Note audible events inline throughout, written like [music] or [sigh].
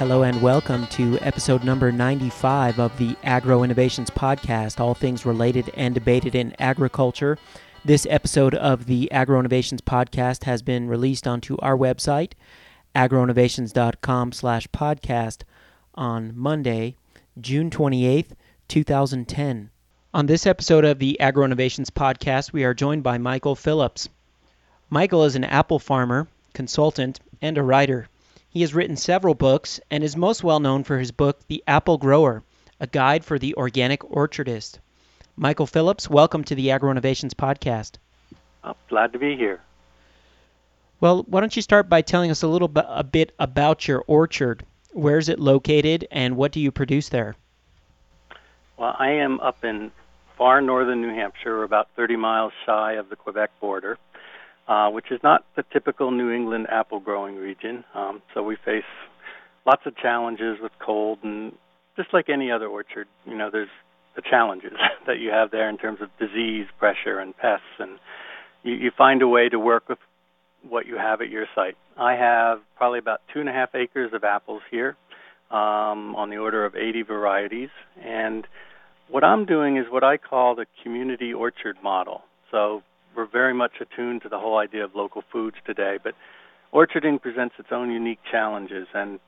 Hello and welcome to episode number 95 of the Agro Innovations Podcast, all things related and debated in agriculture. This episode of the Agro Innovations Podcast has been released onto our website, agroinnovations.com slash podcast, on Monday, June 28th, 2010. On this episode of the Agro Innovations Podcast, we are joined by Michael Phillips. Michael is an apple farmer, consultant, and a writer. He has written several books and is most well known for his book, The Apple Grower A Guide for the Organic Orchardist. Michael Phillips, welcome to the Agro Innovations Podcast. Oh, glad to be here. Well, why don't you start by telling us a little bit, a bit about your orchard? Where is it located and what do you produce there? Well, I am up in far northern New Hampshire, about 30 miles shy of the Quebec border uh, which is not the typical New England apple growing region. Um, so we face lots of challenges with cold, and just like any other orchard, you know, there's the challenges [laughs] that you have there in terms of disease, pressure, and pests, and you, you find a way to work with what you have at your site. I have probably about two and a half acres of apples here, um, on the order of 80 varieties, and what I'm doing is what I call the community orchard model. So we're very much attuned to the whole idea of local foods today, but orcharding presents its own unique challenges, and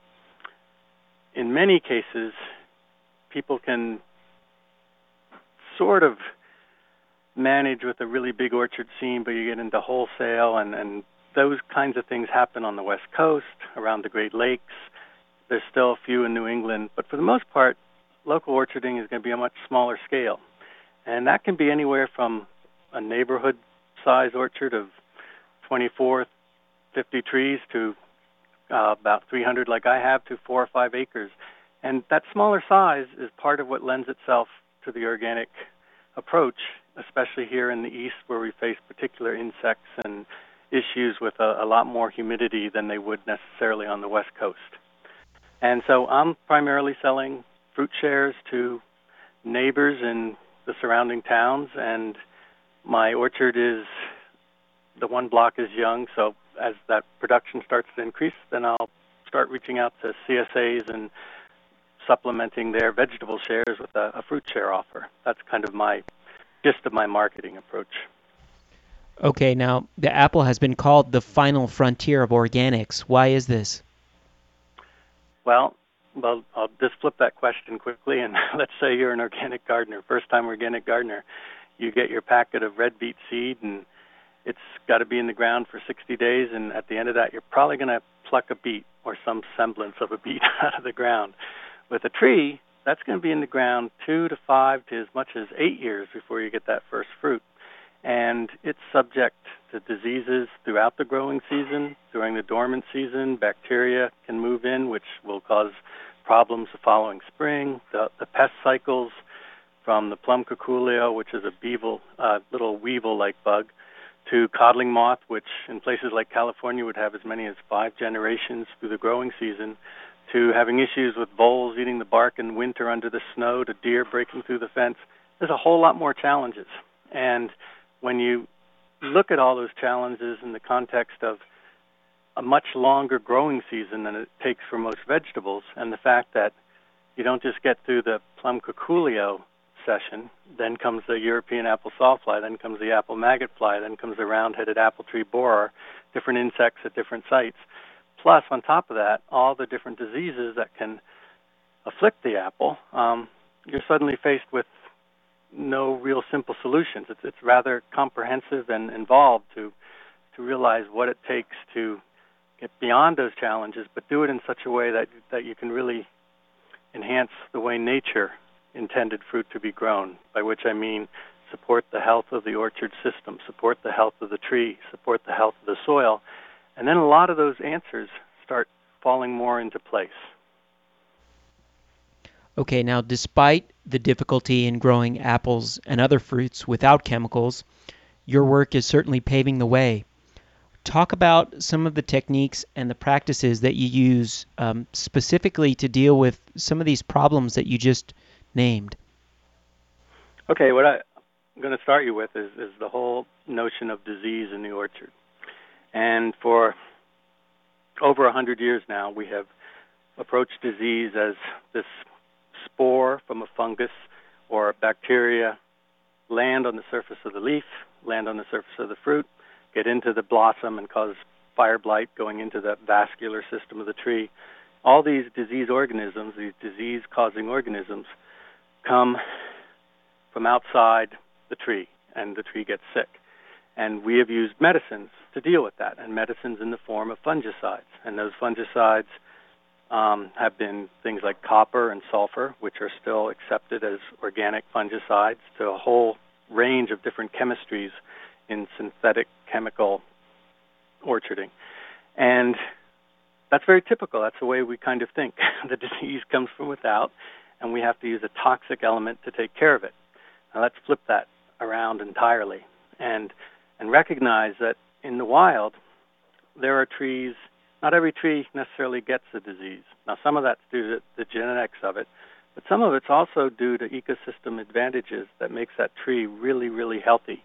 in many cases, people can sort of manage with a really big orchard scene, but you get into wholesale, and, and those kinds of things happen on the West Coast, around the Great Lakes. There's still a few in New England, but for the most part, local orcharding is going to be a much smaller scale. And that can be anywhere from a neighborhood size orchard of 24, 50 trees to uh, about 300, like I have, to four or five acres. And that smaller size is part of what lends itself to the organic approach, especially here in the east where we face particular insects and issues with a, a lot more humidity than they would necessarily on the west coast. And so I'm primarily selling fruit shares to neighbors in the surrounding towns and my orchard is the one block is young, so as that production starts to increase, then I'll start reaching out to CSAs and supplementing their vegetable shares with a, a fruit share offer. That's kind of my gist of my marketing approach. Okay, now the apple has been called the final frontier of organics. Why is this? Well, well, I'll just flip that question quickly, and [laughs] let's say you're an organic gardener, first-time organic gardener you get your packet of red beet seed and it's got to be in the ground for 60 days and at the end of that you're probably going to pluck a beet or some semblance of a beet [laughs] out of the ground. With a tree that's going to be in the ground 2 to 5 to as much as 8 years before you get that first fruit. And it's subject to diseases throughout the growing season during the dormant season. Bacteria can move in which will cause problems the following spring. The the pest cycles from the plum curculio, which is a beetle, uh, little weevil-like bug, to codling moth, which in places like California would have as many as five generations through the growing season, to having issues with voles eating the bark in winter under the snow, to deer breaking through the fence. There's a whole lot more challenges. And when you look at all those challenges in the context of a much longer growing season than it takes for most vegetables, and the fact that you don't just get through the plum curculio session. Then comes the European apple sawfly. Then comes the apple maggot fly. Then comes the round-headed apple tree borer. Different insects at different sites. Plus, on top of that, all the different diseases that can afflict the apple. Um, you're suddenly faced with no real simple solutions. It's, it's rather comprehensive and involved to to realize what it takes to get beyond those challenges, but do it in such a way that that you can really enhance the way nature intended fruit to be grown, by which I mean support the health of the orchard system, support the health of the tree, support the health of the soil, and then a lot of those answers start falling more into place. Okay, now despite the difficulty in growing apples and other fruits without chemicals, your work is certainly paving the way. Talk about some of the techniques and the practices that you use um, specifically to deal with some of these problems that you just named? Okay, what I, am going to start you with is, is the whole notion of disease in the orchard. And for over a hundred years now, we have approached disease as this spore from a fungus or a bacteria land on the surface of the leaf, land on the surface of the fruit, get into the blossom and cause fire blight going into the vascular system of the tree. All these disease organisms, these disease causing organisms, come from outside the tree and the tree gets sick. And we have used medicines to deal with that, and medicines in the form of fungicides. And those fungicides um, have been things like copper and sulfur, which are still accepted as organic fungicides, to a whole range of different chemistries in synthetic chemical orcharding. And that's very typical. That's the way we kind of think. [laughs] the disease comes from without, and we have to use a toxic element to take care of it. Now let's flip that around entirely and and recognize that in the wild there are trees not every tree necessarily gets the disease. Now some of that's due to the genetics of it, but some of it's also due to ecosystem advantages that makes that tree really, really healthy.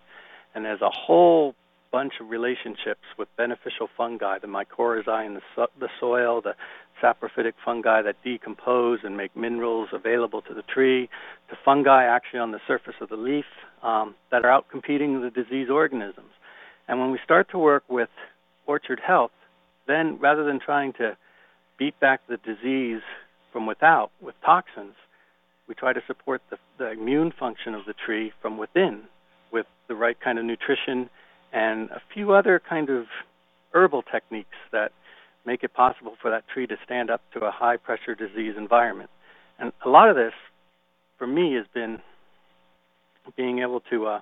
And there's a whole bunch of relationships with beneficial fungi, the mycorrhizae in the, so- the soil, the saprophytic fungi that decompose and make minerals available to the tree, to fungi actually on the surface of the leaf um, that are out competing the disease organisms. And when we start to work with orchard health, then rather than trying to beat back the disease from without with toxins, we try to support the, the immune function of the tree from within with the right kind of nutrition and a few other kind of herbal techniques that make it possible for that tree to stand up to a high pressure disease environment. And a lot of this, for me, has been being able to uh,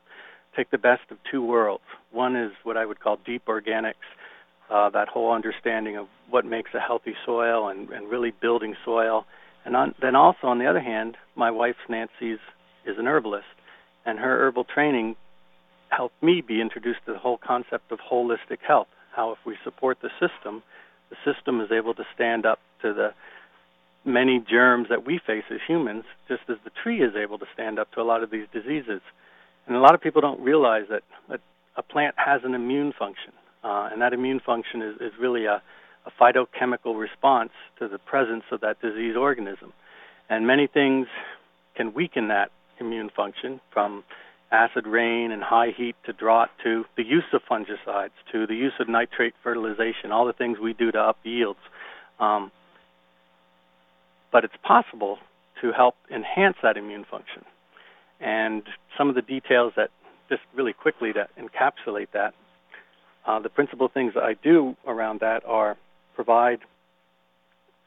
take the best of two worlds. One is what I would call deep organics, uh, that whole understanding of what makes a healthy soil and, and really building soil. And on, then also, on the other hand, my wife Nancy's is an herbalist, and her herbal training helped me be introduced to the whole concept of holistic health. How if we support the system, system is able to stand up to the many germs that we face as humans, just as the tree is able to stand up to a lot of these diseases. And a lot of people don't realize that, that a plant has an immune function, uh, and that immune function is, is really a, a phytochemical response to the presence of that disease organism. And many things can weaken that immune function from acid rain and high heat to drought to the use of fungicides to the use of nitrate fertilization, all the things we do to up yields. Um, but it's possible to help enhance that immune function. And some of the details that just really quickly to encapsulate that, uh, the principal things that I do around that are provide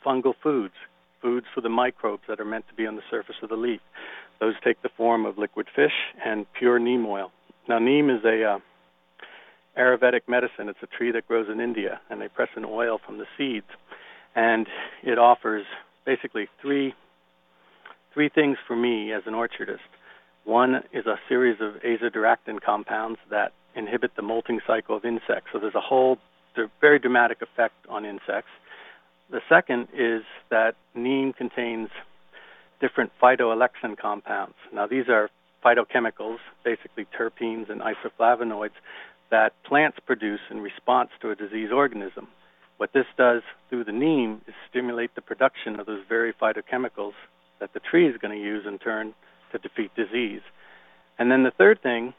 fungal foods, foods for the microbes that are meant to be on the surface of the leaf. Those take the form of liquid fish and pure neem oil. Now, neem is a uh, Ayurvedic medicine. It's a tree that grows in India, and they press an oil from the seeds, and it offers basically three three things for me as an orchardist. One is a series of azadirachtin compounds that inhibit the molting cycle of insects. So there's a whole very dramatic effect on insects. The second is that neem contains different phytoalexin compounds. Now, these are phytochemicals, basically terpenes and isoflavonoids, that plants produce in response to a disease organism. What this does through the neem is stimulate the production of those very phytochemicals that the tree is going to use in turn to defeat disease. And then the third thing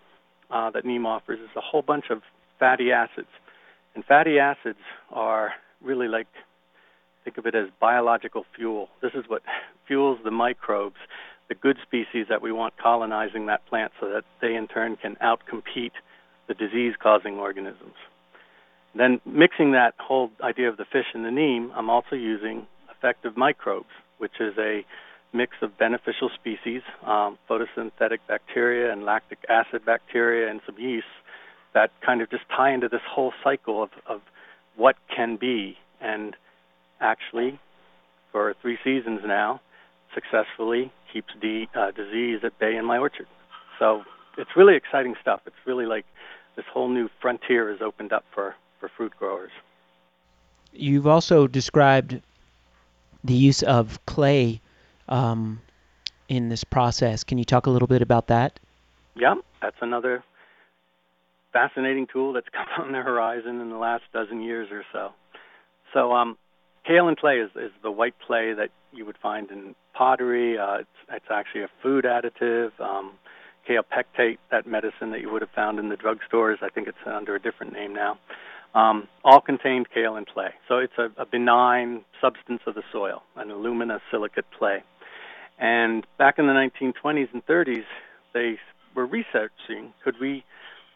uh, that neem offers is a whole bunch of fatty acids. And fatty acids are really like Think of it as biological fuel. This is what fuels the microbes, the good species that we want colonizing that plant so that they in turn can outcompete the disease causing organisms. Then, mixing that whole idea of the fish and the neem, I'm also using effective microbes, which is a mix of beneficial species, um, photosynthetic bacteria and lactic acid bacteria, and some yeasts that kind of just tie into this whole cycle of, of what can be. And actually, for three seasons now, successfully keeps de- uh, disease at bay in my orchard. So it's really exciting stuff. It's really like this whole new frontier is opened up for, for fruit growers. You've also described the use of clay um, in this process. Can you talk a little bit about that? Yeah, that's another fascinating tool that's [laughs] come on the horizon in the last dozen years or so. So, um, kaolin clay is, is the white clay that you would find in pottery. Uh, it's, it's actually a food additive. Um, kaopectate, that medicine that you would have found in the drugstores, I think it's under a different name now, um, all contained kaolin clay. So it's a, a benign substance of the soil, an alumina silicate clay. And back in the 1920s and 30s, they were researching could we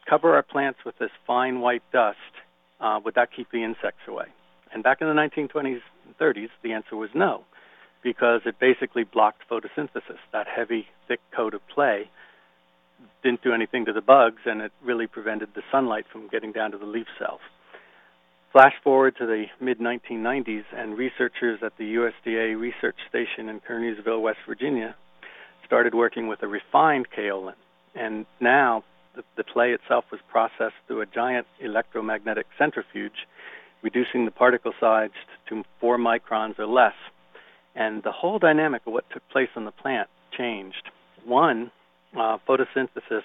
cover our plants with this fine white dust? Uh, would that keep the insects away? And back in the 1920s and 30s, the answer was no, because it basically blocked photosynthesis. That heavy, thick coat of clay didn't do anything to the bugs, and it really prevented the sunlight from getting down to the leaf cells. Flash forward to the mid 1990s, and researchers at the USDA Research Station in Kearneysville, West Virginia, started working with a refined kaolin. And now the, the clay itself was processed through a giant electromagnetic centrifuge reducing the particle size to four microns or less. And the whole dynamic of what took place on the plant changed. One, uh, photosynthesis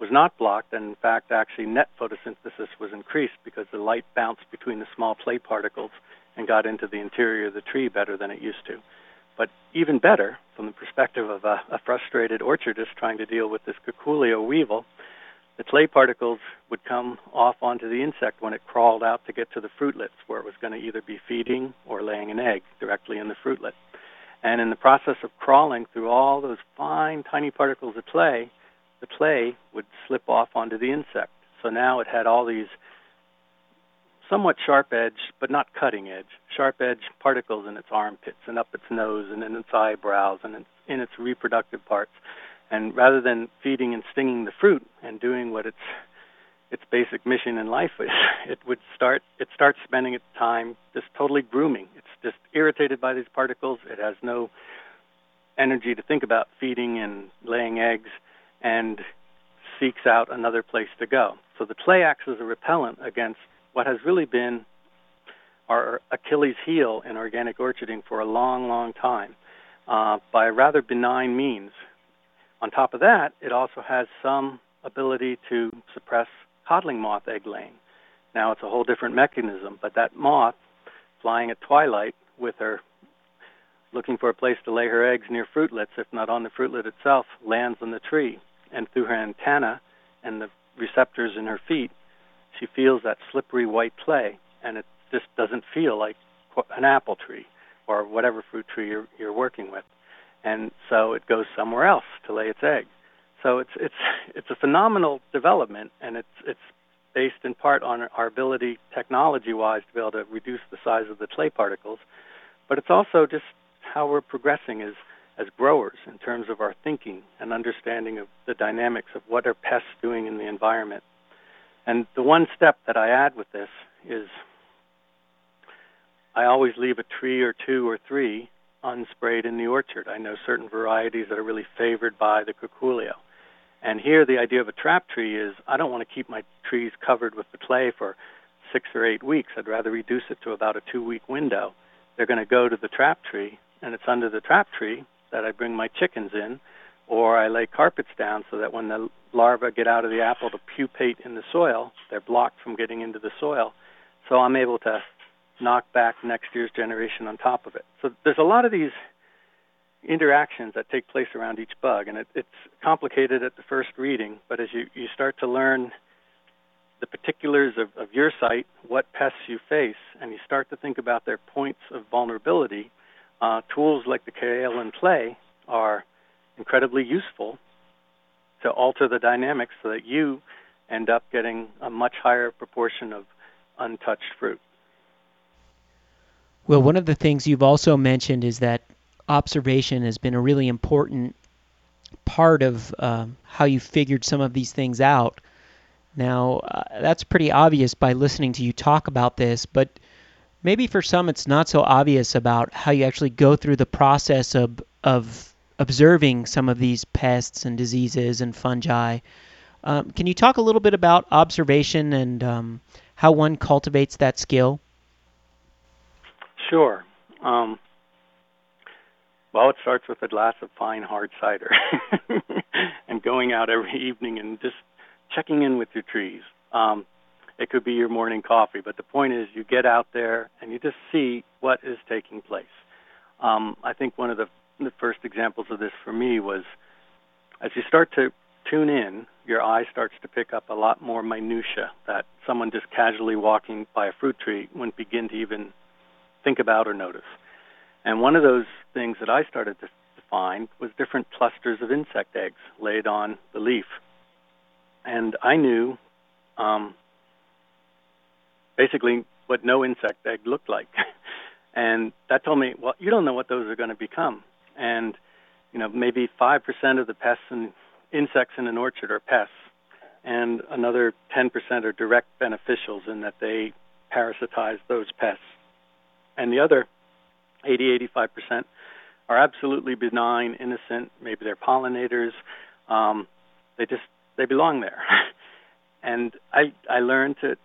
was not blocked, and in fact, actually, net photosynthesis was increased because the light bounced between the small clay particles and got into the interior of the tree better than it used to. But even better, from the perspective of a, a frustrated orchardist trying to deal with this Curculio weevil, the clay particles would come off onto the insect when it crawled out to get to the fruitlets, where it was going to either be feeding or laying an egg directly in the fruitlet. And in the process of crawling through all those fine, tiny particles of clay, the clay would slip off onto the insect. So now it had all these somewhat sharp edge, but not cutting edge, sharp edge particles in its armpits and up its nose and in its eyebrows and in its reproductive parts. And rather than feeding and stinging the fruit and doing what its its basic mission in life is, [laughs] it would start it starts spending its time just totally grooming. It's just irritated by these particles. It has no energy to think about feeding and laying eggs and seeks out another place to go. So the clay acts as a repellent against what has really been our Achilles heel in organic orcharding for a long, long time uh, by rather benign means. On top of that, it also has some ability to suppress codling moth egg laying. Now it's a whole different mechanism, but that moth flying at twilight with her looking for a place to lay her eggs near fruitlets, if not on the fruitlet itself, lands on the tree. And through her antenna and the receptors in her feet, she feels that slippery white clay, and it just doesn't feel like an apple tree or whatever fruit tree you're, you're working with and so it goes somewhere else to lay its egg. So it's it's [laughs] it's a phenomenal development, and it's it's based in part on our ability, technology-wise, to be able to reduce the size of the clay particles, but it's also just how we're progressing as as growers in terms of our thinking and understanding of the dynamics of what are pests doing in the environment. And the one step that I add with this is I always leave a tree or two or three unsprayed in the orchard. I know certain varieties that are really favored by the curculio. And here, the idea of a trap tree is I don't want to keep my trees covered with the clay for six or eight weeks. I'd rather reduce it to about a two week window. They're going to go to the trap tree, and it's under the trap tree that I bring my chickens in, or I lay carpets down so that when the larvae get out of the apple to pupate in the soil, they're blocked from getting into the soil. So I'm able to knock back next year's generation on top of it. So there's a lot of these interactions that take place around each bug, and it, it's complicated at the first reading, but as you, you start to learn the particulars of, of your site, what pests you face, and you start to think about their points of vulnerability, uh, tools like the kaolin clay are incredibly useful to alter the dynamics so that you end up getting a much higher proportion of untouched fruit. Well, one of the things you've also mentioned is that observation has been a really important part of uh, how you figured some of these things out. Now, uh, that's pretty obvious by listening to you talk about this, but maybe for some it's not so obvious about how you actually go through the process of, of observing some of these pests and diseases and fungi. Um, can you talk a little bit about observation and um, how one cultivates that skill? Sure. Um, well, it starts with a glass of fine hard cider [laughs] and going out every evening and just checking in with your trees. Um, it could be your morning coffee. But the point is, you get out there and you just see what is taking place. Um, I think one of the, the first examples of this for me was as you start to tune in, your eye starts to pick up a lot more minutia that someone just casually walking by a fruit tree wouldn't begin to even think about or notice. And one of those things that I started to find was different clusters of insect eggs laid on the leaf. And I knew um, basically what no insect egg looked like. [laughs] and that told me, well, you don't know what those are going to become. And, you know, maybe 5% of the pests and insects in an orchard are pests, and another 10% are direct beneficials in that they parasitize those pests. And the other 80, 85% are absolutely benign, innocent. Maybe they're pollinators. Um, they just they belong there. [laughs] and I I learned to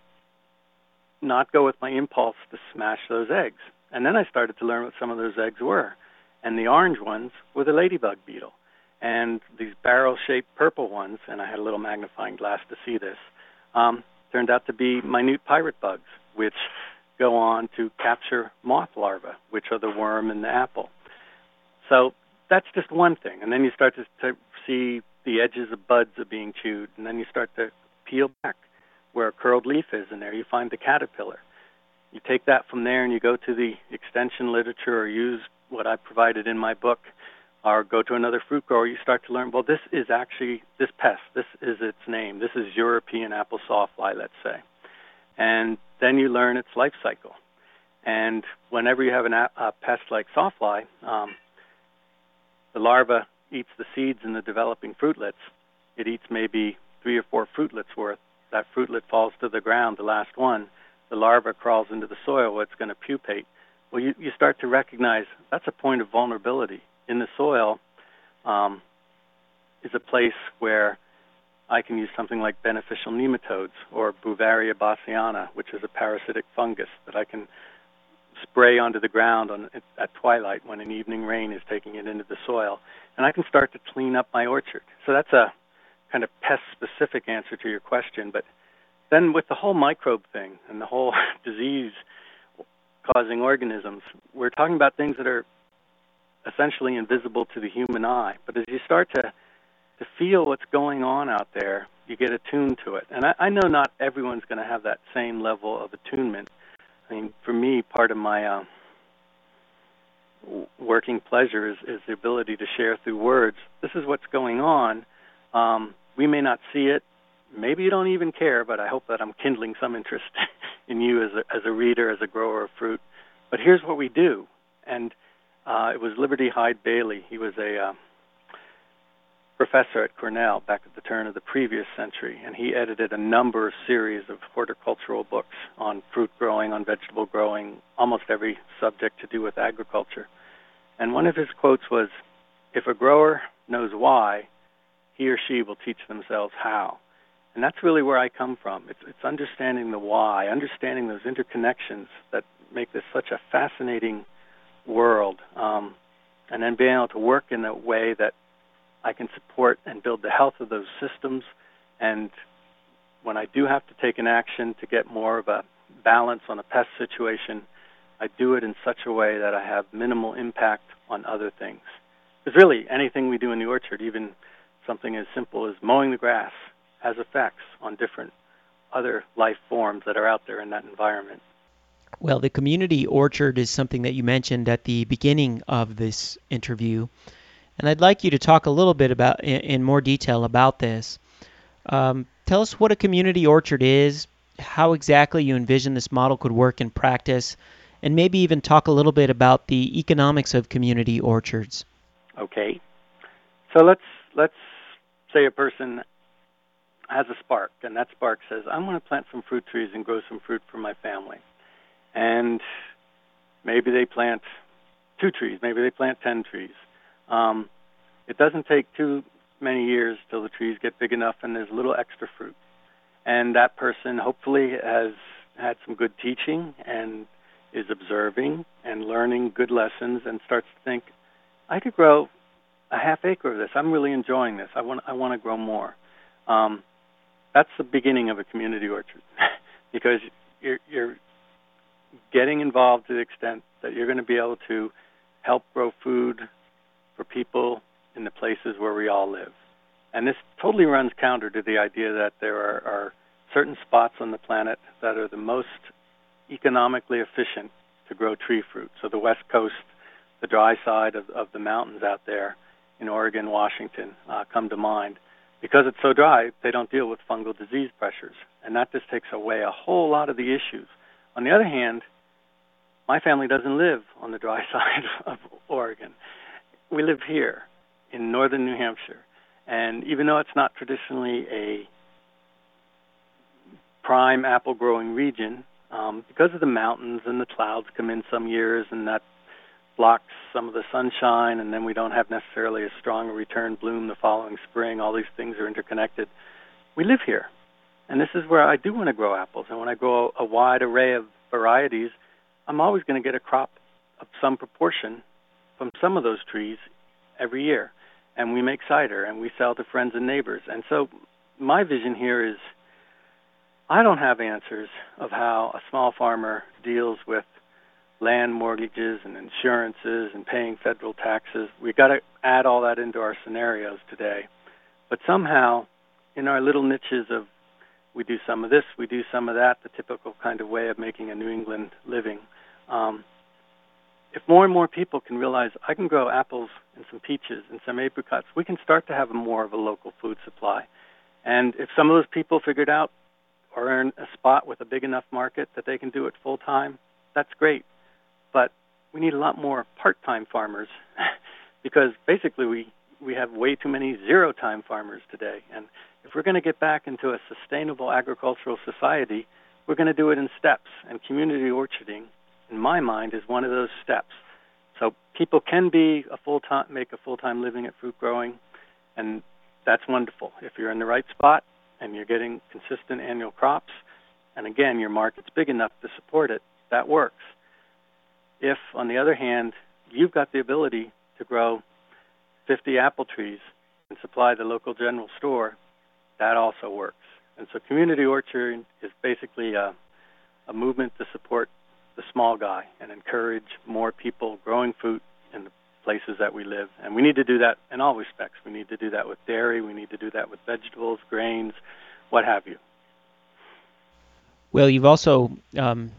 not go with my impulse to smash those eggs. And then I started to learn what some of those eggs were. And the orange ones were the ladybug beetle. And these barrel shaped purple ones, and I had a little magnifying glass to see this, um, turned out to be minute pirate bugs, which go on to capture moth larvae, which are the worm in the apple. So that's just one thing. And then you start to, to see the edges of buds are being chewed, and then you start to peel back where a curled leaf is, and there you find the caterpillar. You take that from there and you go to the extension literature or use what I provided in my book, or go to another fruit grower. You start to learn, well, this is actually this pest. This is its name. This is European apple sawfly, let's say. And then you learn its life cycle. And whenever you have an, a pest like sawfly, um, the larva eats the seeds in the developing fruitlets. It eats maybe three or four fruitlets worth. That fruitlet falls to the ground, the last one. The larva crawls into the soil where it's going to pupate. Well, you, you start to recognize that's a point of vulnerability. In the soil um, is a place where I can use something like beneficial nematodes or Beauveria bassiana, which is a parasitic fungus that I can spray onto the ground on, at twilight when an evening rain is taking it into the soil, and I can start to clean up my orchard. So that's a kind of pest-specific answer to your question. But then with the whole microbe thing and the whole [laughs] disease-causing organisms, we're talking about things that are essentially invisible to the human eye. But as you start to to feel what's going on out there, you get attuned to it. And I, I know not everyone's going to have that same level of attunement I mean, for me, part of my uh, working pleasure is, is the ability to share through words. This is what's going on. Um, we may not see it. Maybe you don't even care, but I hope that I'm kindling some interest [laughs] in you as a, as a reader, as a grower of fruit. But here's what we do. And uh, it was Liberty Hyde Bailey. He was a uh, professor at Cornell back at the turn of the previous century, and he edited a number of series of horticultural books on fruit growing, on vegetable growing, almost every subject to do with agriculture. And one of his quotes was, "If a grower knows why, he or she will teach themselves how." And that's really where I come from. It's, it's understanding the why, understanding those interconnections that make this such a fascinating world, um, and then being able to work in a way that I can support and build the health of those systems. And when I do have to take an action to get more of a balance on a pest situation, I do it in such a way that I have minimal impact on other things. Because really, anything we do in the orchard, even something as simple as mowing the grass, has effects on different other life forms that are out there in that environment. Well, the community orchard is something that you mentioned at the beginning of this interview. And I'd like you to talk a little bit about in, in more detail about this. Um, tell us what a community orchard is, how exactly you envision this model could work in practice, and maybe even talk a little bit about the economics of community orchards. Okay. So let's let's say a person has a spark, and that spark says, "I'm going to plant some fruit trees and grow some fruit for my family." And maybe they plant two trees, maybe they plant ten trees. Um, it doesn't take too many years till the trees get big enough and there's little extra fruit. And that person hopefully has had some good teaching and is observing and learning good lessons and starts to think, I could grow a half acre of this. I'm really enjoying this. I want I want to grow more. Um, that's the beginning of a community orchard. [laughs] because you're, you're getting involved to the extent that you're going to be able to help grow food for people in the places where we all live. And this totally runs counter to the idea that there are, are certain spots on the planet that are the most economically efficient to grow tree fruit. So the West Coast, the dry side of, of the mountains out there in Oregon, Washington uh, come to mind. Because it's so dry, they don't deal with fungal disease pressures. And that just takes away a whole lot of the issues. On the other hand, my family doesn't live on the dry [laughs] side of Oregon. We live here in northern New Hampshire. And even though it's not traditionally a prime apple growing region, um, because of the mountains and the clouds come in some years and that blocks some of the sunshine, and then we don't have necessarily a strong return bloom the following spring. All these things are interconnected. We live here, and this is where I do want to grow apples. And when I grow a wide array of varieties, I'm always going to get a crop of some proportion from some of those trees every year. And we make cider and we sell to friends and neighbors. And so my vision here is I don't have answers of how a small farmer deals with land mortgages and insurances and paying federal taxes. We've got to add all that into our scenarios today. But somehow, in our little niches of we do some of this, we do some of that, the typical kind of way of making a New England living. Um, if more and more people can realize I can grow apples and some peaches and some apricots, we can start to have more of a local food supply. And if some of those people figured out or earn a spot with a big enough market that they can do it full time, that's great. But we need a lot more part-time farmers [laughs] because basically we we have way too many zero-time farmers today. And if we're going to get back into a sustainable agricultural society, we're going to do it in steps. And community orcharding, in my mind, is one of those steps. So people can be a full-time make a full-time living at fruit growing, and that's wonderful. If you're in the right spot and you're getting consistent annual crops, and again your market's big enough to support it, that works. If, on the other hand, you've got the ability to grow 50 apple trees and supply the local general store, that also works. And so community orchard is basically a, a movement to support the small guy and encourage more people growing fruit in the places that we live. And we need to do that in all respects. We need to do that with dairy, we need to do that with vegetables, grains, what have you. Well, you've also um,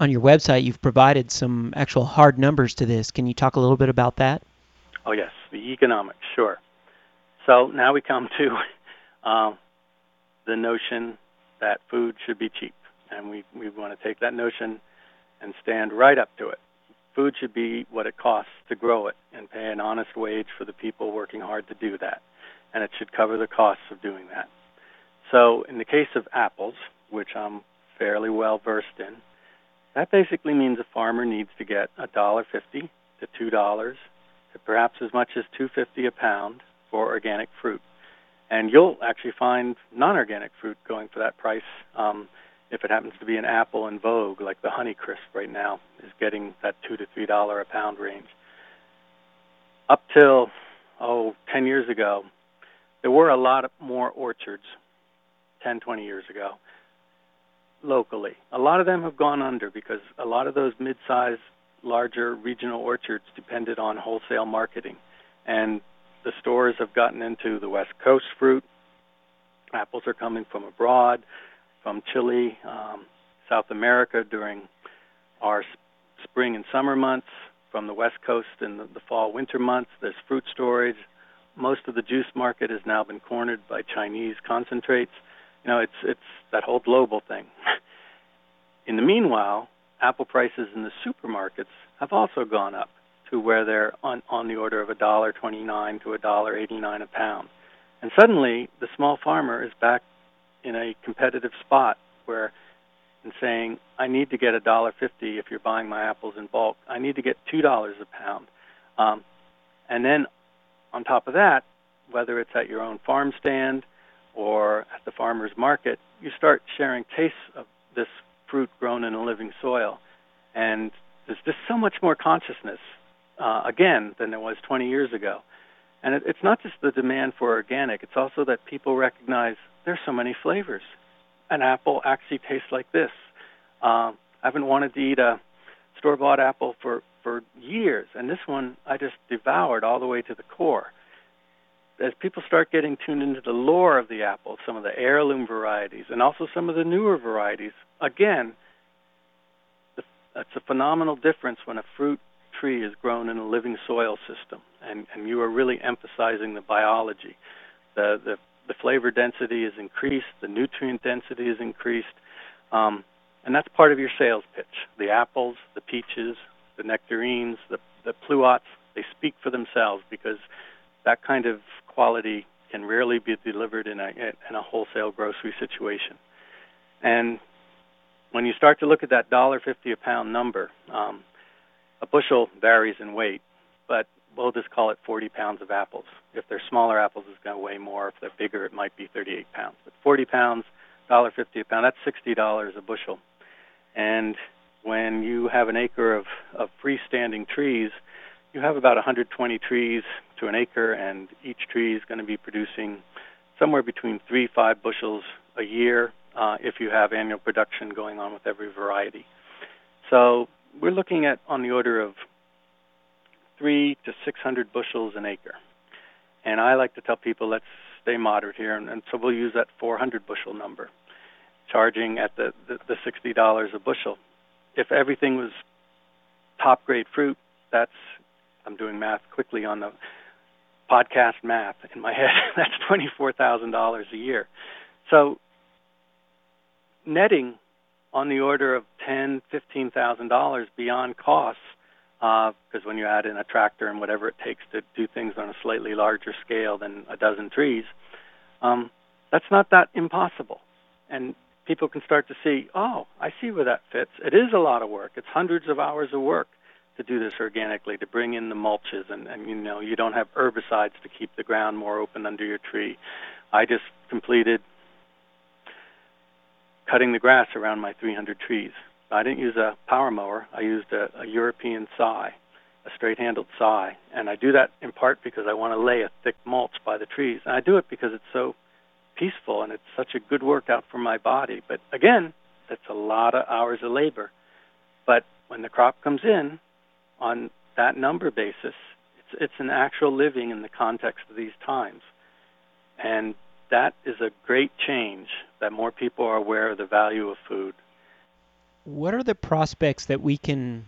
on your website, you've provided some actual hard numbers to this. Can you talk a little bit about that? Oh, yes, the economics, sure. So now we come to uh, [laughs] the notion that food should be cheap. And we, we want to take that notion and stand right up to it. Food should be what it costs to grow it and pay an honest wage for the people working hard to do that. And it should cover the costs of doing that. So, in the case of apples, which I'm fairly well versed in, that basically means a farmer needs to get a dollar fifty to two dollars to perhaps as much as two fifty a pound for organic fruit. And you'll actually find non-organic fruit going for that price. Um, if it happens to be an apple in vogue, like the Honeycrisp right now, is getting that two to three dollar a pound range. Up till oh, ten years ago, there were a lot more orchards. 10, 20 years ago, locally. A lot of them have gone under because a lot of those mid-sized, larger regional orchards depended on wholesale marketing, and the stores have gotten into the West Coast fruit. Apples are coming from abroad, from Chile, um, South America during our spring and summer months, from the West Coast in the, the fall winter months. There's fruit storage. Most of the juice market has now been cornered by Chinese concentrates. You know, it's it's that whole global thing. [laughs] in the meanwhile, apple prices in the supermarkets have also gone up to where they're on on the order of a dollar twenty nine to a dollar eighty nine a pound. And suddenly the small farmer is back in a competitive spot where and saying, I need to get a dollar fifty if you're buying my apples in bulk. I need to get two dollars a pound. Um, and then on top of that, whether it's at your own farm stand or at the farmer's market, you start sharing tastes of this fruit grown in a living soil. And there's just so much more consciousness, uh, again, than there was 20 years ago. And it, it's not just the demand for organic, it's also that people recognize there's so many flavors. an apple actually tastes like this. Uh, I haven't wanted to eat a store-bought apple for for years, and this one I just devoured all the way to the core. As people start getting tuned into the lore of the apple, some of the heirloom varieties, and also some of the newer varieties, again, it's a phenomenal difference when a fruit tree is grown in a living soil system, and, and you are really emphasizing the biology. The, the the flavor density is increased, the nutrient density is increased, um, and that's part of your sales pitch. The apples, the peaches, the nectarines, the, the pluots, they speak for themselves because that kind of quality can rarely be delivered in a, in a wholesale grocery situation. And when you start to look at that dollar fifty a pound number, um, a bushel varies in weight, but we'll just call it 40 pounds of apples. If they're smaller apples, it's going to weigh more. If they're bigger, it might be 38 pounds. But 40 pounds, $1.50 a pound, that's $60 a bushel. And when you have an acre of, of freestanding trees, you have about 120 trees to an acre, and each tree is going to be producing somewhere between three five bushels a year uh, if you have annual production going on with every variety. So we're looking at on the order of three to 600 bushels an acre. And I like to tell people let's stay moderate here, and, and so we'll use that 400 bushel number, charging at the, the, the $60 a bushel. If everything was top grade fruit, that's I'm doing math quickly on the podcast math in my [laughs] head. that's twenty four thousand dollars a year. So netting on the order of ten, fifteen thousand dollars beyond costs because uh, when you add in a tractor and whatever it takes to do things on a slightly larger scale than a dozen trees, um, that's not that impossible. And people can start to see, oh, I see where that fits. It is a lot of work. It's hundreds of hours of work to do this organically, to bring in the mulches, and, and you know you don't have herbicides to keep the ground more open under your tree. I just completed cutting the grass around my 300 trees I didn't use a power mower. I used a, a European scythe, a straight-handled scythe, and I do that in part because I want to lay a thick mulch by the trees, and I do it because it's so peaceful and it's such a good workout for my body. But again, that's a lot of hours of labor. But when the crop comes in on that number basis, it's it's an actual living in the context of these times. And that is a great change that more people are aware of the value of food what are the prospects that we can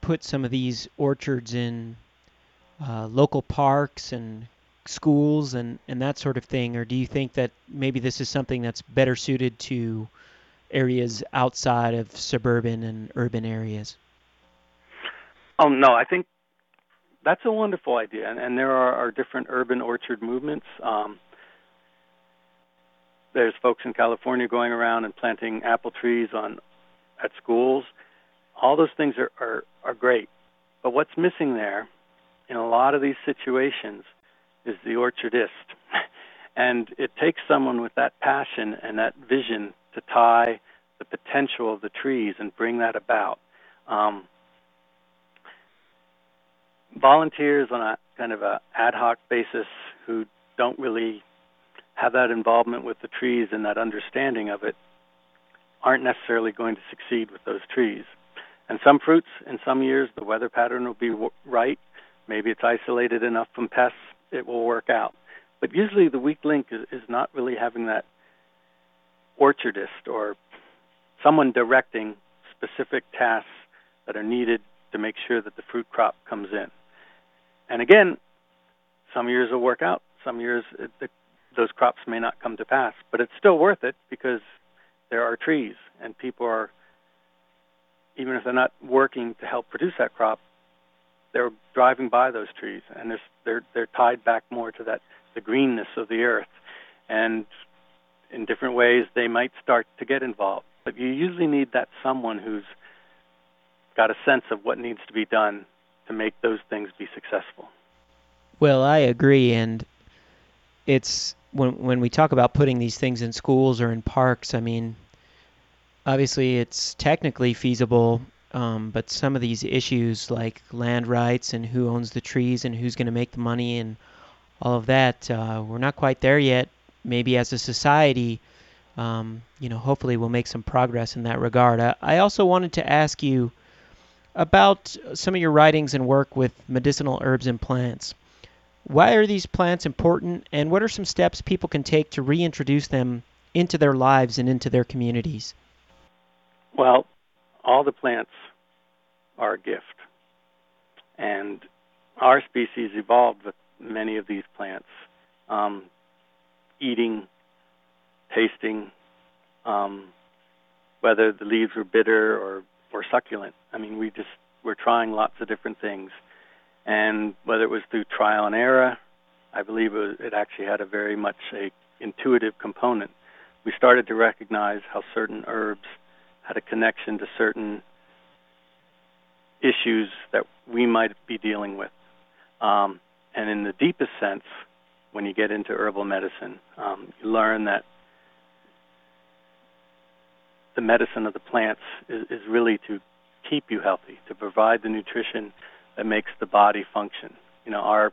put some of these orchards in uh, local parks and schools and, and that sort of thing? Or do you think that maybe this is something that's better suited to areas outside of suburban and urban areas? Oh, no, I think that's a wonderful idea. And, and there are, are, different urban orchard movements. Um, there's folks in California going around and planting apple trees on at schools. All those things are, are, are great. But what's missing there in a lot of these situations is the orchardist. [laughs] and it takes someone with that passion and that vision to tie the potential of the trees and bring that about. Um, volunteers on a kind of a ad hoc basis who don't really have that involvement with the trees and that understanding of it aren't necessarily going to succeed with those trees. And some fruits, in some years, the weather pattern will be right. Maybe it's isolated enough from pests, it will work out. But usually the weak link is, is not really having that orchardist or someone directing specific tasks that are needed to make sure that the fruit crop comes in. And again, some years will work out, some years it, the, those crops may not come to pass, but it's still worth it because there are trees, and people are, even if they're not working to help produce that crop, they're driving by those trees, and they're they're, tied back more to that the greenness of the earth, and in different ways they might start to get involved. But you usually need that someone who's got a sense of what needs to be done to make those things be successful. Well, I agree, and it's when when we talk about putting these things in schools or in parks, I mean, obviously it's technically feasible, um, but some of these issues like land rights and who owns the trees and who's going to make the money and all of that, uh, we're not quite there yet. Maybe as a society, um, you know, hopefully we'll make some progress in that regard. I, I also wanted to ask you about some of your writings and work with medicinal herbs and plants. Why are these plants important, and what are some steps people can take to reintroduce them into their lives and into their communities? Well, all the plants are a gift. And our species evolved with many of these plants, um, eating, tasting, um, whether the leaves were bitter or, or succulent. I mean, we just were trying lots of different things. And whether it was through trial and error, I believe it, was, it actually had a very much a intuitive component. We started to recognize how certain herbs had a connection to certain issues that we might be dealing with. Um, and in the deepest sense, when you get into herbal medicine, um, you learn that the medicine of the plants is, is really to keep you healthy, to provide the nutrition that makes the body function. You know, our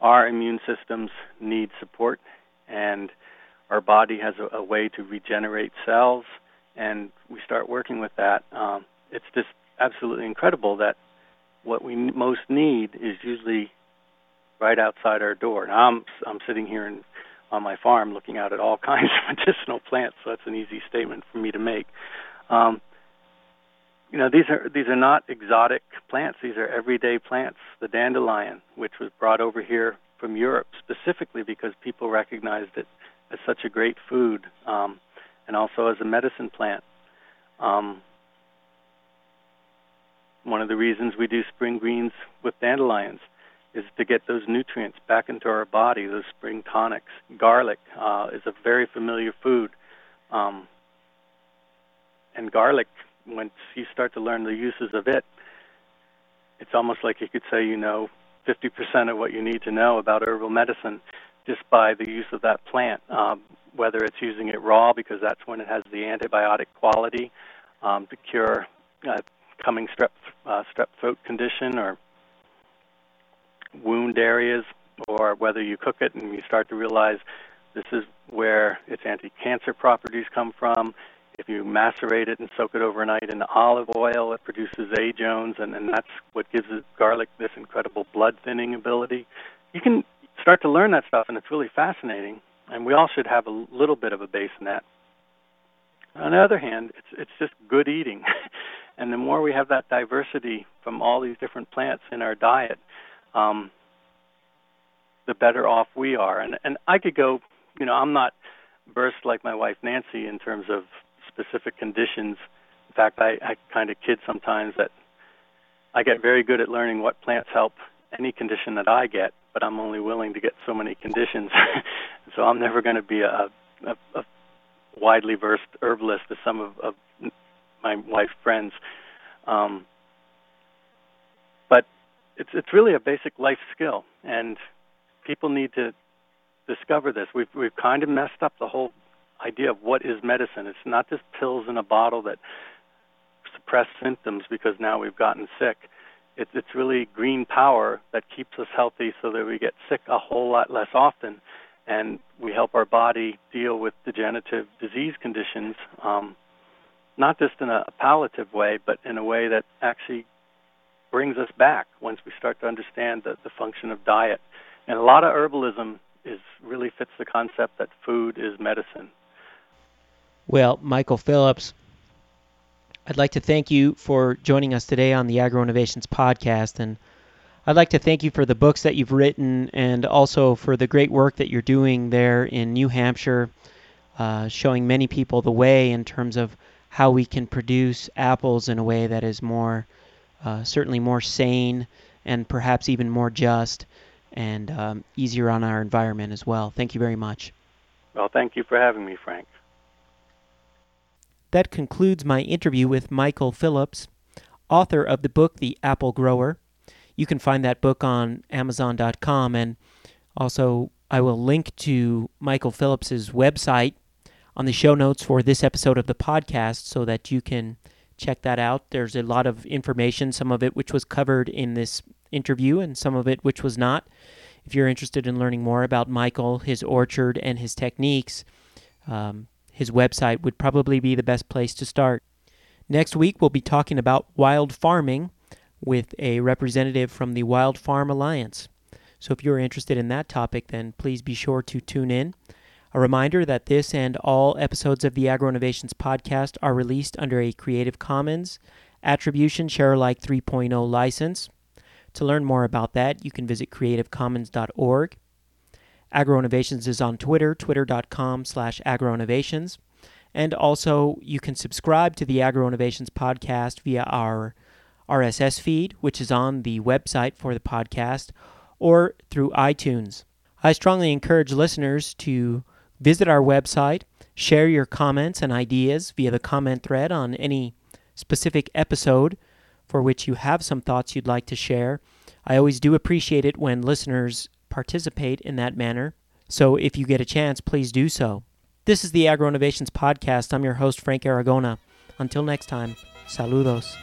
our immune systems need support, and our body has a, a way to regenerate cells. And we start working with that. Um, it's just absolutely incredible that what we most need is usually right outside our door. Now I'm I'm sitting here in, on my farm looking out at all [laughs] kinds of medicinal plants, so that's an easy statement for me to make. Um, you know, these are these are not exotic plants. These are everyday plants. The dandelion, which was brought over here from Europe specifically because people recognized it as such a great food, um, and also as a medicine plant. Um, one of the reasons we do spring greens with dandelions is to get those nutrients back into our body, those spring tonics. Garlic uh, is a very familiar food. Um, and garlic, once you start to learn the uses of it, it's almost like you could say you know 50% of what you need to know about herbal medicine just by the use of that plant, um, whether it's using it raw because that's when it has the antibiotic quality um, to cure uh, coming strep uh, strep throat condition or wound areas, or whether you cook it and you start to realize this is where its anti-cancer properties come from. If you macerate it and soak it overnight in olive oil, it produces ajoenes, and, and that's what gives garlic this incredible blood thinning ability. You can start to learn that stuff, and it's really fascinating. And we all should have a little bit of a base in that. On the other hand, it's it's just good eating. [laughs] And the more we have that diversity from all these different plants in our diet, um, the better off we are. And and I could go, you know, I'm not burst like my wife Nancy in terms of specific conditions. In fact, I, I kind of kid sometimes that I get very good at learning what plants help any condition that I get, but I'm only willing to get so many conditions. [laughs] so I'm never going to be a, a, a widely versed herbalist as some of, of my wife's friends. Um, but it's it's really a basic life skill, and people need to discover this. We've we've kind of messed up the whole idea of what is medicine. It's not just pills in a bottle that suppress symptoms because now we've gotten sick. It's it's really green power that keeps us healthy so that we get sick a whole lot less often, and we help our body deal with degenerative disease conditions. Um, not just in a palliative way, but in a way that actually brings us back once we start to understand the, the function of diet. And a lot of herbalism is really fits the concept that food is medicine. Well, Michael Phillips, I'd like to thank you for joining us today on the Agro Innovations podcast. And I'd like to thank you for the books that you've written and also for the great work that you're doing there in New Hampshire, uh, showing many people the way in terms of how we can produce apples in a way that is more, uh, certainly more sane and perhaps even more just and um, easier on our environment as well. Thank you very much. Well, thank you for having me, Frank. That concludes my interview with Michael Phillips, author of the book The Apple Grower. You can find that book on Amazon.com, and also I will link to Michael Phillips's website on the show notes for this episode of the podcast so that you can check that out. There's a lot of information, some of it which was covered in this interview and some of it which was not. If you're interested in learning more about Michael, his orchard, and his techniques, um, his website would probably be the best place to start. Next week, we'll be talking about wild farming with a representative from the Wild Farm Alliance. So if you're interested in that topic, then please be sure to tune in. A reminder that this and all episodes of the Agro Innovations podcast are released under a Creative Commons Attribution Share Alike 3.0 license. To learn more about that, you can visit creativecommons.org. AgroInnovations is on Twitter, twitter.com slash agroinnovations. And also, you can subscribe to the AgroInnovations podcast via our RSS feed, which is on the website for the podcast, or through iTunes. I strongly encourage listeners to visit our website, share your comments and ideas via the comment thread on any specific episode for which you have some thoughts you'd like to share. I always do appreciate it when listeners participate in that manner. So if you get a chance, please do so. This is the Agro Innovations Podcast. I'm your host, Frank Aragona. Until next time, saludos.